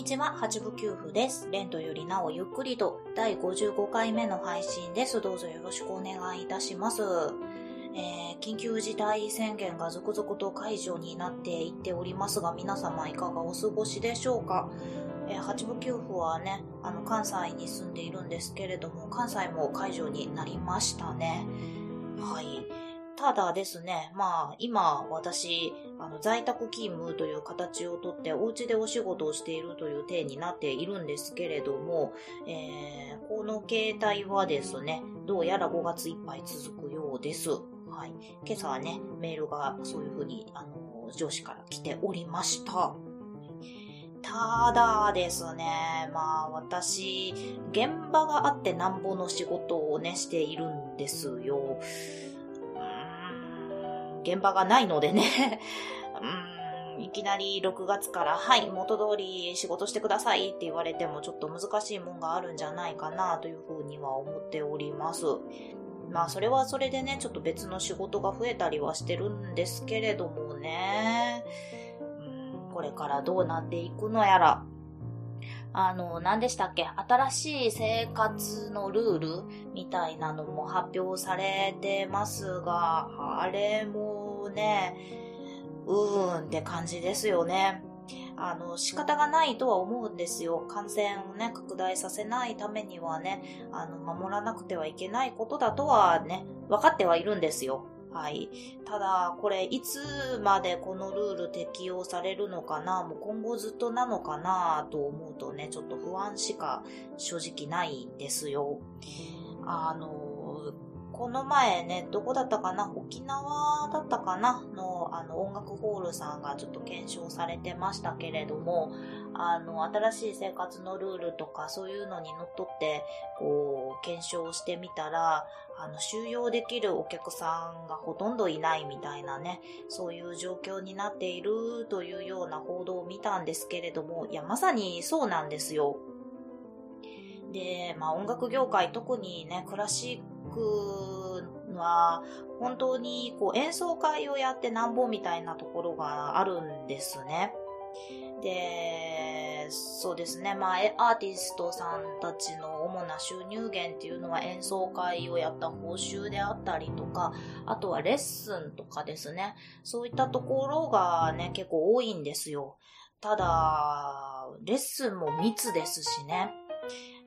にちは、八部九夫です。レントよりなおゆっくりと第55回目の配信です。どうぞよろしくお願いいたします。えー、緊急事態宣言が続々と解除になっていっておりますが、皆様いかがお過ごしでしょうか？えー、八部九夫はね、あの、関西に住んでいるんですけれども、関西も解除になりましたね。はい。ただですね、まあ、今、私、あの、在宅勤務という形をとって、お家でお仕事をしているという体になっているんですけれども、えー、この携帯はですね、どうやら5月いっぱい続くようです。はい。今朝はね、メールがそういうふうに、あの、上司から来ておりました。ただですね、まあ私、現場があってなんぼの仕事をね、しているんですよ。現場がないのでね。うん、いきなり6月から、はい、元通り仕事してくださいって言われてもちょっと難しいもんがあるんじゃないかなというふうには思っております。まあそれはそれでね、ちょっと別の仕事が増えたりはしてるんですけれどもね、うん、これからどうなっていくのやら、あの、何でしたっけ？新しい生活のルールみたいなのも発表されてますが、あれもね、うーんって感じですよね。あの、仕方がないとは思うんですよ。感染をね、拡大させないためにはね、あの、守らなくてはいけないことだとはね、分かってはいるんですよ。はい。ただ、これ、いつまでこのルール適用されるのかな？もう今後ずっとなのかな？と思うとね、ちょっと不安しか正直ないんですよ。あの、この前ね、どこだったかな？沖縄だったかな？の、あの、音楽ホールさんがちょっと検証されてましたけれども、あの、新しい生活のルールとかそういうのにのっとって、こう、検証してみたら、あの、収容できるお客さんがほとんどいないみたいなね、そういう状況になっているというような報道を見たんですけれども、いや、まさにそうなんですよ。で、まあ音楽業界、特にね、クラシックくのは、本当にこう演奏会をやってなんぼみたいなところがあるんですね。で、そうですね。まあ、アーティストさんたちの主な収入源っていうのは演奏会をやった報酬であったりとか、あとはレッスンとかですね。そういったところがね、結構多いんですよ。ただ、レッスンも密ですしね。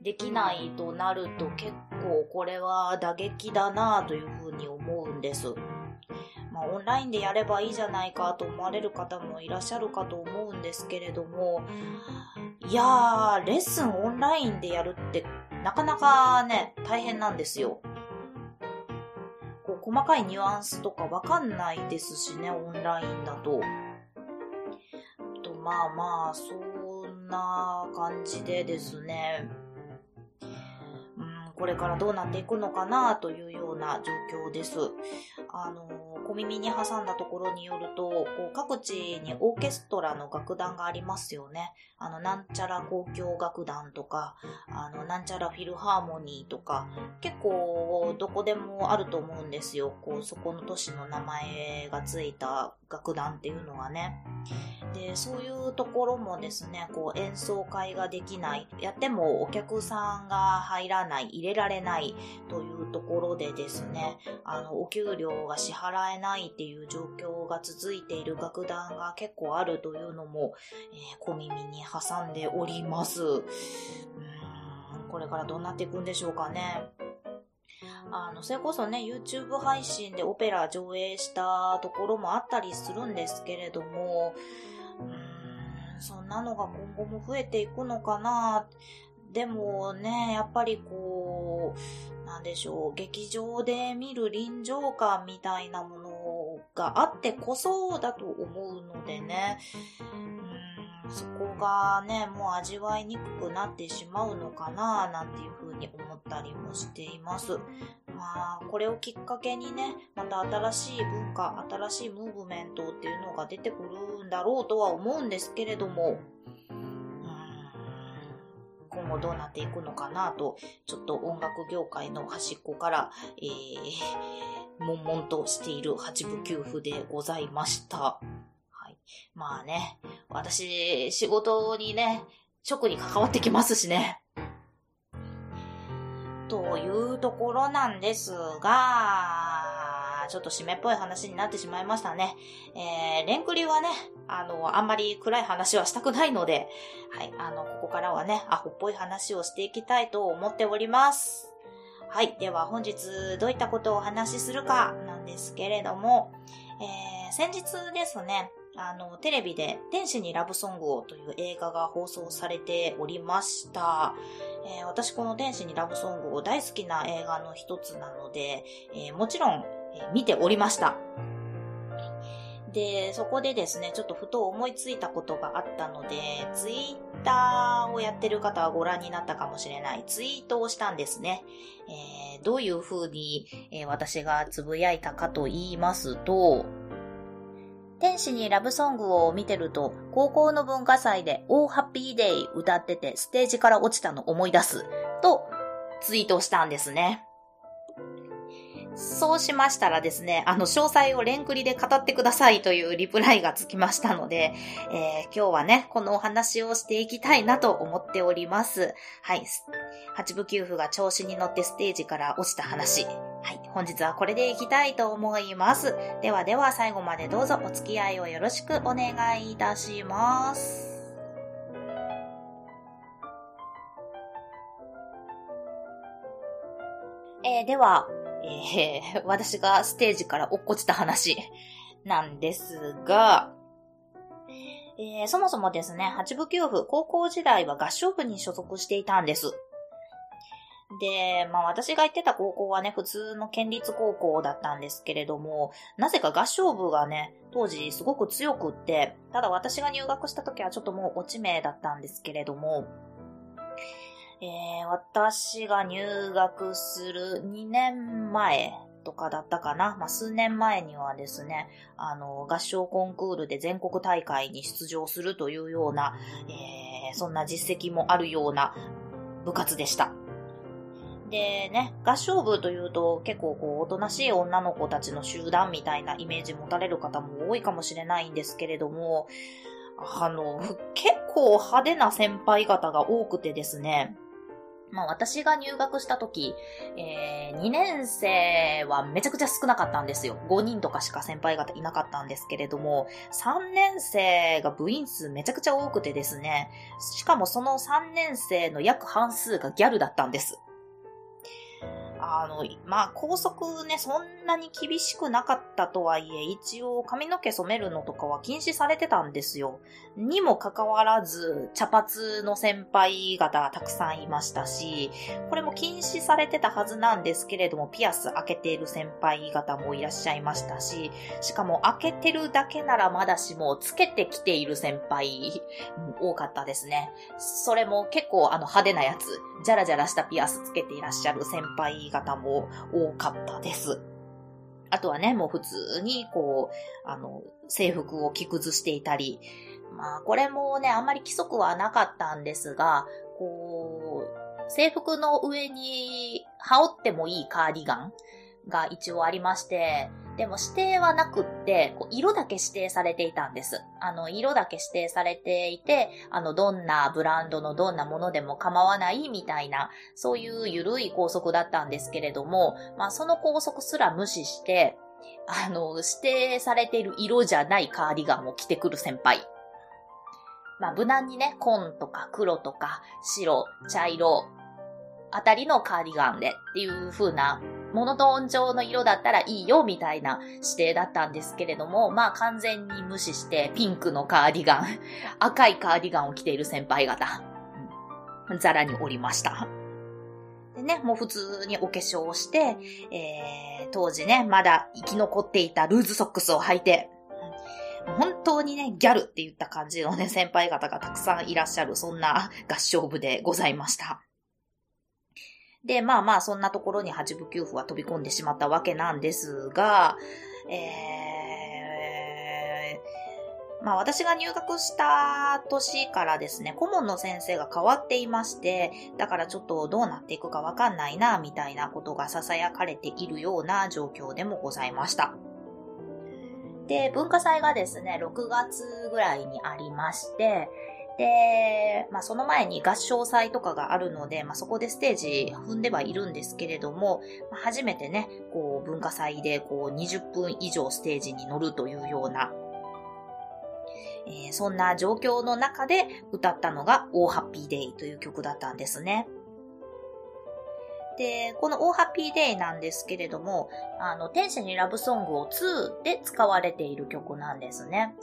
できないとなると結構これは打撃だなというふうに思うんです。まあ、オンラインでやればいいじゃないかと思われる方もいらっしゃるかと思うんですけれども、いやー、レッスンオンラインでやるってなかなかね、大変なんですよ。こう細かいニュアンスとかわかんないですしね、オンラインだと。とまあまあ、そんな感じでですね、これからどうなっていくのかなというような状況です。あの、小耳に挟んだところによると、こう各地にオーケストラの楽団がありますよね。あの、なんちゃら交響楽団とか、あの、なんちゃらフィルハーモニーとか、結構どこでもあると思うんですよ。こう、そこの都市の名前がついた楽団っていうのがね。で、そういうところもですね、こう演奏会ができない、やってもお客さんが入らない、入れられないというところでですね、あの、お給料が支払えないっていう状況が続いている楽団が結構あるというのも、えー、小耳に挟んでおります。うんこれからどうなっていくんでしょうかね。あの、それこそね、YouTube 配信でオペラ上映したところもあったりするんですけれども、うーん、そんなのが今後も増えていくのかな。でもね、やっぱりこう、なんでしょう、劇場で見る臨場感みたいなものがあってこそだと思うのでね、うんそこがね、もう味わいにくくなってしまうのかな、なんていうふうに思ったりもしています。まあ、これをきっかけにね、また新しい文化、新しいムーブメントっていうのが出てくるんだろうとは思うんですけれども、今後どうなっていくのかなと、ちょっと音楽業界の端っこから、えー、悶々としている八部九夫でございました。はい。まあね、私、仕事にね、直に関わってきますしね。というところなんですが、ちょっと締めっぽい話になってしまいましたね。えー、レンクリはね、あの、あんまり暗い話はしたくないので、はい、あの、ここからはね、アホっぽい話をしていきたいと思っております。はい。では本日どういったことをお話しするかなんですけれども、えー、先日ですね、あの、テレビで天使にラブソングをという映画が放送されておりました。えー、私この天使にラブソングを大好きな映画の一つなので、えー、もちろん、え、見ておりました。で、そこでですね、ちょっとふと思いついたことがあったので、ツイッターをやってる方はご覧になったかもしれないツイートをしたんですね。えー、どういう風に、えー、私がつぶやいたかと言いますと、天使にラブソングを見てると、高校の文化祭でオーハッピーデイ歌っててステージから落ちたの思い出す、とツイートしたんですね。そうしましたらですね、あの、詳細をレンクリで語ってくださいというリプライがつきましたので、えー、今日はね、このお話をしていきたいなと思っております。はい。八部九夫が調子に乗ってステージから落ちた話。はい。本日はこれでいきたいと思います。ではでは最後までどうぞお付き合いをよろしくお願いいたします。えー、では、えー、私がステージから落っこちた話なんですが、えー、そもそもですね、八部九部、高校時代は合唱部に所属していたんです。で、まあ私が行ってた高校はね、普通の県立高校だったんですけれども、なぜか合唱部がね、当時すごく強くって、ただ私が入学した時はちょっともう落ち目だったんですけれども、えー、私が入学する2年前とかだったかな。まあ、数年前にはですね、あの、合唱コンクールで全国大会に出場するというような、えー、そんな実績もあるような部活でした。でね、合唱部というと結構こう、おとなしい女の子たちの集団みたいなイメージ持たれる方も多いかもしれないんですけれども、あの、結構派手な先輩方が多くてですね、まあ私が入学した時、えー、2年生はめちゃくちゃ少なかったんですよ。5人とかしか先輩方いなかったんですけれども、3年生が部員数めちゃくちゃ多くてですね、しかもその3年生の約半数がギャルだったんです。あの、まあ、校則ね、そんなに厳しくなかったとはいえ、一応髪の毛染めるのとかは禁止されてたんですよ。にもかかわらず、茶髪の先輩方たくさんいましたし、これも禁止されてたはずなんですけれども、ピアス開けている先輩方もいらっしゃいましたし、しかも開けてるだけならまだしも、つけてきている先輩、多かったですね。それも結構あの派手なやつ、じゃらじゃらしたピアスつけていらっしゃる先輩方も多かったです。あとはね、もう普通に、こう、あの、制服を着崩していたり、まあ、これもね、あんまり規則はなかったんですが、こう、制服の上に羽織ってもいいカーディガンが一応ありまして、でも指定はなくって、こう色だけ指定されていたんです。あの、色だけ指定されていて、あの、どんなブランドのどんなものでも構わないみたいな、そういう緩い校則だったんですけれども、まあ、その校則すら無視して、あの、指定されている色じゃないカーディガンを着てくる先輩。まあ、無難にね、紺とか黒とか白、茶色、あたりのカーディガンでっていう風なモノトーン調の色だったらいいよみたいな指定だったんですけれども、まあ完全に無視してピンクのカーディガン、赤いカーディガンを着ている先輩方、ザラにおりました。でね、もう普通にお化粧をして、えー、当時ね、まだ生き残っていたルーズソックスを履いて、本当にね、ギャルって言った感じのね、先輩方がたくさんいらっしゃる、そんな合唱部でございました。で、まあまあ、そんなところに八部九夫は飛び込んでしまったわけなんですが、えー、まあ私が入学した年からですね、顧問の先生が変わっていまして、だからちょっとどうなっていくかわかんないな、みたいなことが囁かれているような状況でもございました。で、文化祭がですね、6月ぐらいにありまして、で、まあその前に合唱祭とかがあるので、まあそこでステージ踏んではいるんですけれども、まあ、初めてね、こう文化祭でこう20分以上ステージに乗るというような、えー、そんな状況の中で歌ったのが Oh Happy Day という曲だったんですね。で、この Oh Happy Day なんですけれども、あの、天使にラブソングを2で使われている曲なんですね。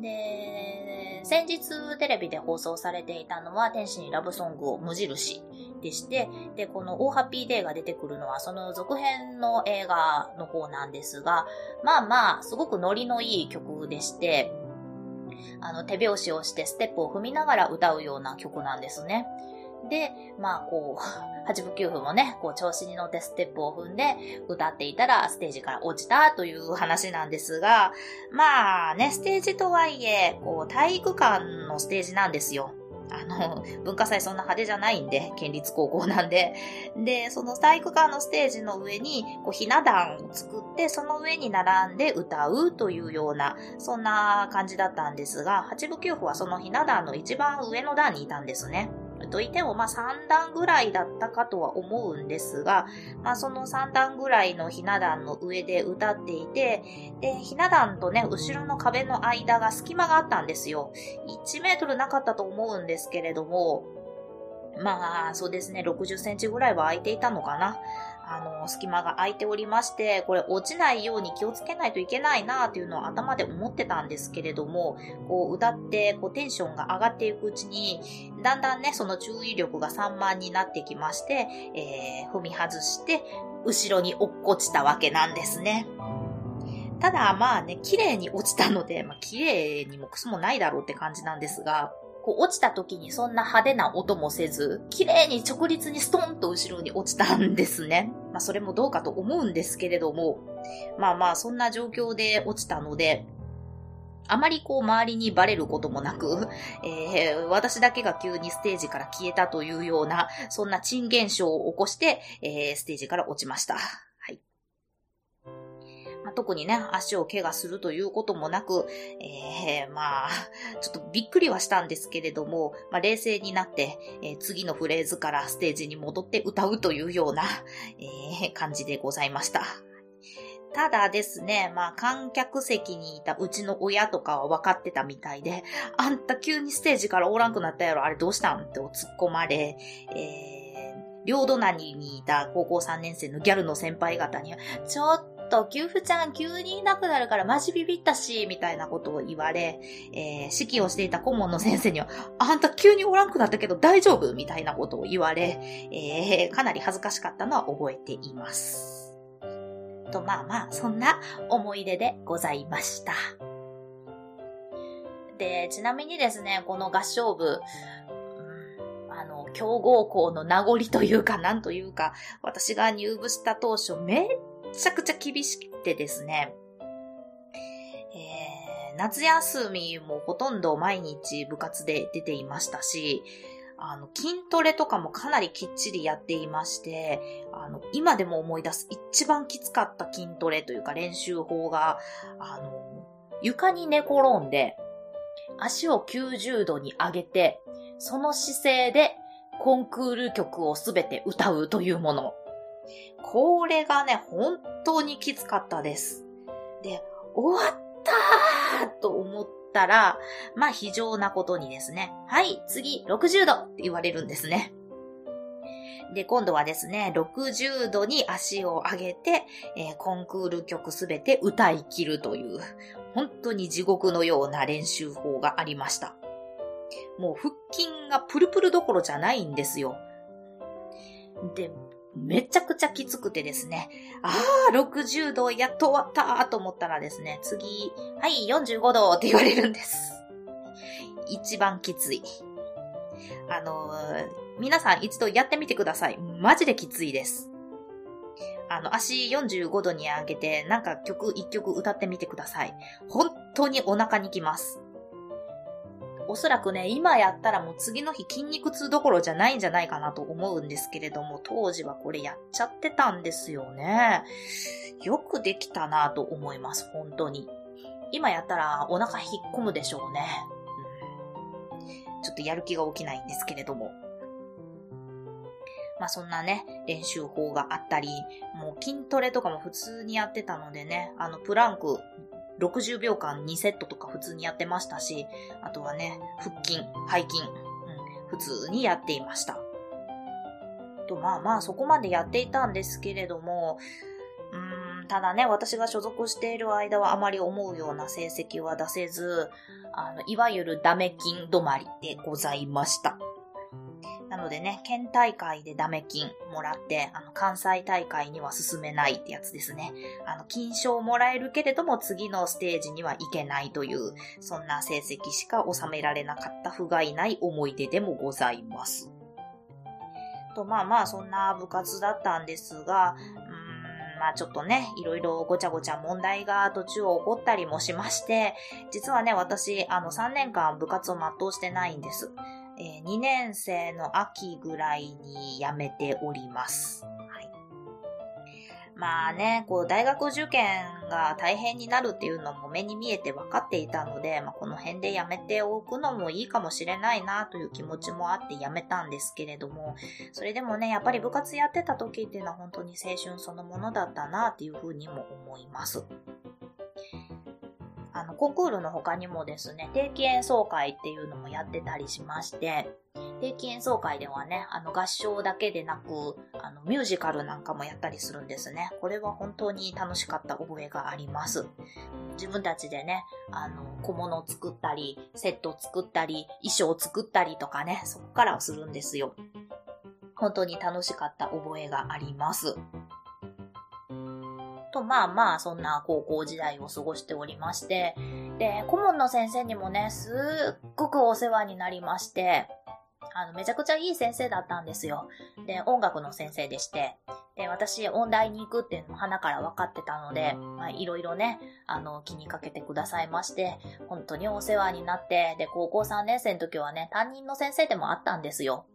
で、先日テレビで放送されていたのは天使にラブソングを無印でして、で、この Oh Happy Day が出てくるのはその続編の映画の方なんですが、まあまあ、すごくノリのいい曲でして、あの、手拍子をしてステップを踏みながら歌うような曲なんですね。で、まあこう、8分9分もね、こう調子に乗ってステップを踏んで歌っていたらステージから落ちたという話なんですが、まあね、ステージとはいえ、こう体育館のステージなんですよ。あの、文化祭そんな派手じゃないんで、県立高校なんで。で、その体育館のステージの上に、こう、ひな壇を作って、その上に並んで歌うというような、そんな感じだったんですが、八部九夫はそのひな壇の一番上の段にいたんですね。といっても、まあ3段ぐらいだったかとは思うんですが、まあその3段ぐらいのひな壇の上で歌っていて、で、ひな壇とね、後ろの壁の間が隙間があったんですよ。1メートルなかったと思うんですけれども、まあ、そうですね、60センチぐらいは空いていたのかな。あの、隙間が空いておりまして、これ落ちないように気をつけないといけないなっていうのを頭で思ってたんですけれども、こう歌ってこうテンションが上がっていくうちに、だんだんね、その注意力が散漫になってきまして、えー、踏み外して、後ろに落っこちたわけなんですね。ただまあね、綺麗に落ちたので、まあ綺麗にもクソもないだろうって感じなんですが、こう落ちた時にそんな派手な音もせず、綺麗に直立にストンと後ろに落ちたんですね。まあそれもどうかと思うんですけれども、まあまあそんな状況で落ちたので、あまりこう周りにバレることもなく、えー、私だけが急にステージから消えたというような、そんな珍現象を起こして、えー、ステージから落ちました。特にね、足を怪我するということもなく、えー、まあ、ちょっとびっくりはしたんですけれども、まあ、冷静になって、えー、次のフレーズからステージに戻って歌うというような、えー、感じでございました。ただですね、まあ観客席にいたうちの親とかは分かってたみたいで、あんた急にステージからおらんくなったやろ、あれどうしたんって突っ込まれ、えー、両隣にいた高校3年生のギャルの先輩方には、ちょっとっと、給付ちゃん急にいなくなるからマジビビったし、みたいなことを言われ、えー、指揮をしていた顧問の先生には、あんた急におらんくなったけど大丈夫？みたいなことを言われ、えー、かなり恥ずかしかったのは覚えています。と、まあまあ、そんな思い出でございました。で、ちなみにですね、この合唱部、あの、強豪校の名残というか、なんというか、私が入部した当初、めっちゃくちゃ厳しくてですね、えー、夏休みもほとんど毎日部活で出ていましたし、あの、筋トレとかもかなりきっちりやっていまして、あの、今でも思い出す一番きつかった筋トレというか練習法が、あの、床に寝転んで、足を90度に上げて、その姿勢でコンクール曲をすべて歌うというもの。これがね、本当にきつかったです。で、終わったーと思ったら、まあ非常なことにですね、はい、次、60度って言われるんですね。で、今度はですね、60度に足を上げて、えー、コンクール曲すべて歌い切るという、本当に地獄のような練習法がありました。もう腹筋がプルプルどころじゃないんですよ。で、めちゃくちゃきつくてですね、あー、60度やっと終わったと思ったらですね、次、はい、45度って言われるんです。一番きつい。あのー、皆さん一度やってみてください。マジできついです。あの、足45度に上げて、なんか曲一曲歌ってみてください。本当にお腹にきます。おそらくね、今やったらもう次の日筋肉痛どころじゃないんじゃないかなと思うんですけれども、当時はこれやっちゃってたんですよね。よくできたなと思います、本当に。今やったらお腹引っ込むでしょうね。うん、ちょっとやる気が起きないんですけれども。まあそんなね、練習法があったり、もう筋トレとかも普通にやってたのでね、あのプランク60秒間2セットとか普通にやってましたし、あとはね、腹筋、背筋、うん、普通にやっていました。と、まあまあそこまでやっていたんですけれども、うん、ただね、私が所属している間はあまり思うような成績は出せず、あの、いわゆるダメ金止まりでございました。なのでね、県大会でダメ金もらって、あの、関西大会には進めないってやつですね。あの、金賞もらえるけれども、次のステージには行けないという、そんな成績しか収められなかった不甲斐ない思い出でもございます。と、まあまあ、そんな部活だったんですが、まあちょっとね、いろいろごちゃごちゃ問題が途中起こったりもしまして、実はね、私、あの、3年間部活を全うしてないんです。えー、2年生の秋ぐらいに辞めております。はい。まあね、こう、大学受験が大変になるっていうのも目に見えて分かっていたので、まあ、この辺で辞めておくのもいいかもしれないなという気持ちもあって辞めたんですけれども、それでもね、やっぱり部活やってた時っていうのは本当に青春そのものだったなっていうふうにも思います。あの、コンクールの他にもですね、定期演奏会っていうのもやってたりしまして、定期演奏会ではね、あの合唱だけでなく、あのミュージカルなんかもやったりするんですね。これは本当に楽しかった覚えがあります。自分たちでね、あの、小物を作ったり、セットを作ったり、衣装を作ったりとかね、そこからするんですよ。本当に楽しかった覚えがあります。と、まあまあ、そんな高校時代を過ごしておりまして、で、顧問の先生にもね、すっごくお世話になりまして、あの、めちゃくちゃいい先生だったんですよ。で、音楽の先生でして、で、私、音大に行くっていうのも鼻から分かってたので、まあ、いろいろね、あの、気にかけてくださいまして、本当にお世話になって、で、高校3年生の時はね、担任の先生でもあったんですよ。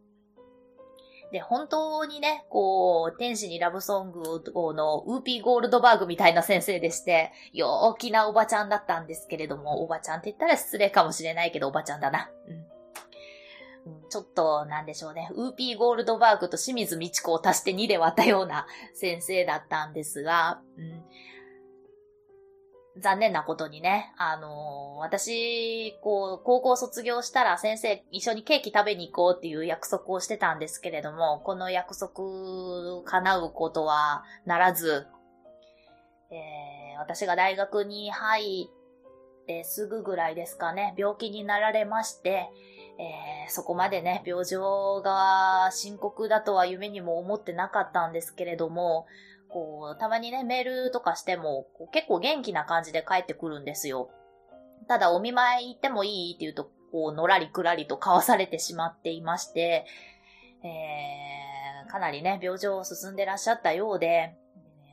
で、本当にね、こう、天使にラブソングをのウーピーゴールドバーグみたいな先生でして、陽気なおばちゃんだったんですけれども、おばちゃんって言ったら失礼かもしれないけど、おばちゃんだな。うん。ちょっと、なんでしょうね。ウーピーゴールドバーグと清水美智子を足して2で割ったような先生だったんですが、うん、残念なことにね、あのー、私、こう、高校卒業したら先生一緒にケーキ食べに行こうっていう約束をしてたんですけれども、この約束叶うことはならず、えー、私が大学に入ってすぐぐらいですかね、病気になられまして、えー、そこまでね、病状が深刻だとは夢にも思ってなかったんですけれども、こう、たまにね、メールとかしても、結構元気な感じで帰ってくるんですよ。ただ、お見舞い行ってもいいって言うと、こう、のらりくらりと交わされてしまっていまして、えー、かなりね、病状進んでらっしゃったようで、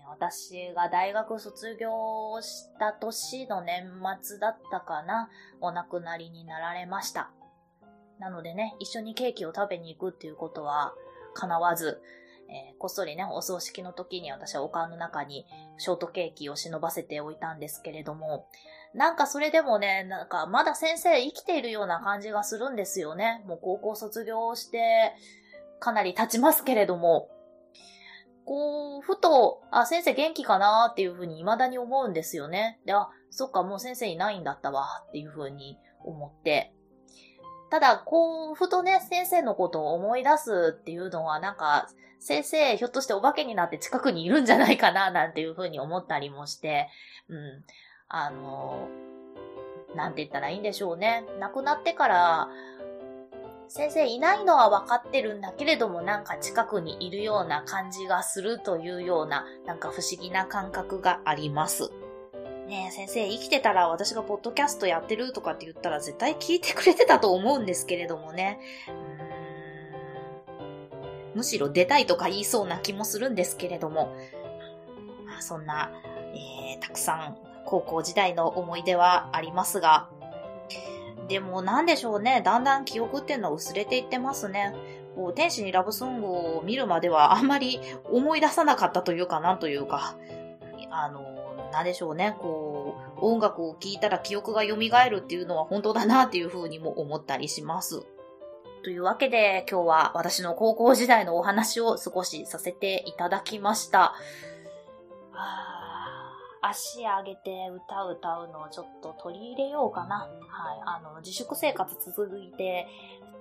私が大学卒業した年の年末だったかな、お亡くなりになられました。なのでね、一緒にケーキを食べに行くっていうことは叶わず、えー、こっそりね、お葬式の時に私はお棺の中にショートケーキを忍ばせておいたんですけれども、なんかそれでもね、なんかまだ先生生きているような感じがするんですよね。もう高校卒業してかなり経ちますけれども、こう、ふと、あ、先生元気かなっていうふうに未だに思うんですよね。で、あ、そっか、もう先生いないんだったわっていうふうに思って。ただ、こう、ふとね、先生のことを思い出すっていうのは、なんか、先生、ひょっとしてお化けになって近くにいるんじゃないかな、なんていうふうに思ったりもして、うん。あの、なんて言ったらいいんでしょうね。亡くなってから、先生いないのは分かってるんだけれども、なんか近くにいるような感じがするというような、なんか不思議な感覚があります。ねえ、先生、生きてたら私がポッドキャストやってるとかって言ったら絶対聞いてくれてたと思うんですけれどもね。むしろ出たいとか言いそうな気もするんですけれども。まあ、そんな、えー、たくさん高校時代の思い出はありますが、でもなんでしょうね。だんだん記憶っていうのは薄れていってますね。こう、天使にラブソングを見るまではあんまり思い出さなかったというか、なんというか、あの、なんでしょうね。こう、音楽を聴いたら記憶が蘇るっていうのは本当だなっていうふうにも思ったりします。というわけで、今日は私の高校時代のお話を少しさせていただきました。足上げて歌う歌うのをちょっと取り入れようかな。はい。あの、自粛生活続いて、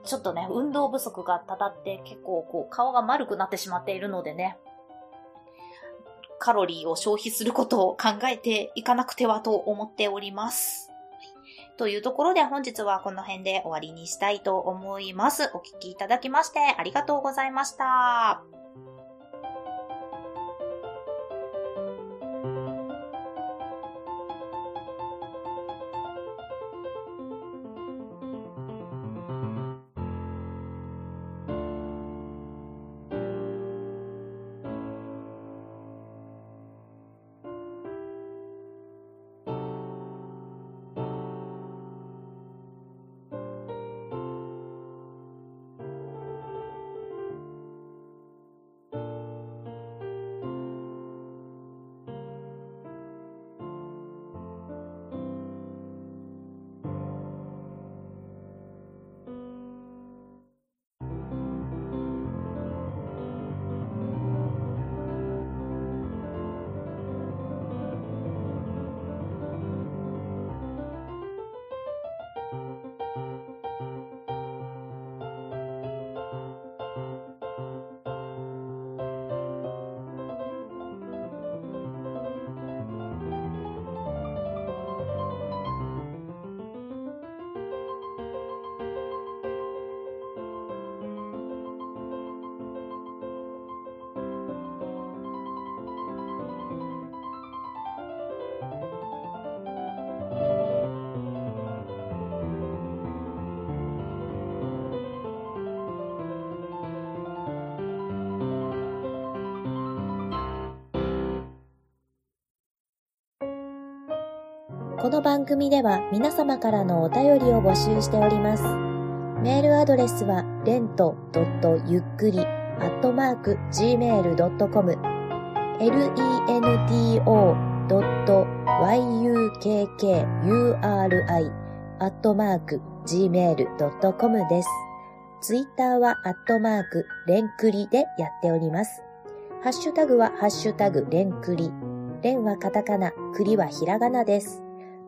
ちょっとね、運動不足がたたって結構こう、顔が丸くなってしまっているのでね、カロリーを消費することを考えていかなくてはと思っております。というところで本日はこの辺で終わりにしたいと思います。お聴きいただきましてありがとうございました。この番組では皆様からのお便りを募集しております。メールアドレスは、レントゆっくり、アットマーク、gmail.com、lento.yukkuri、アットマーク、gmail.com です。ツイッターは、アットマーク、レンクリでやっております。ハッシュタグは、ハッシュタグ、レンクリ。レンはカタカナ、クリはひらがなです。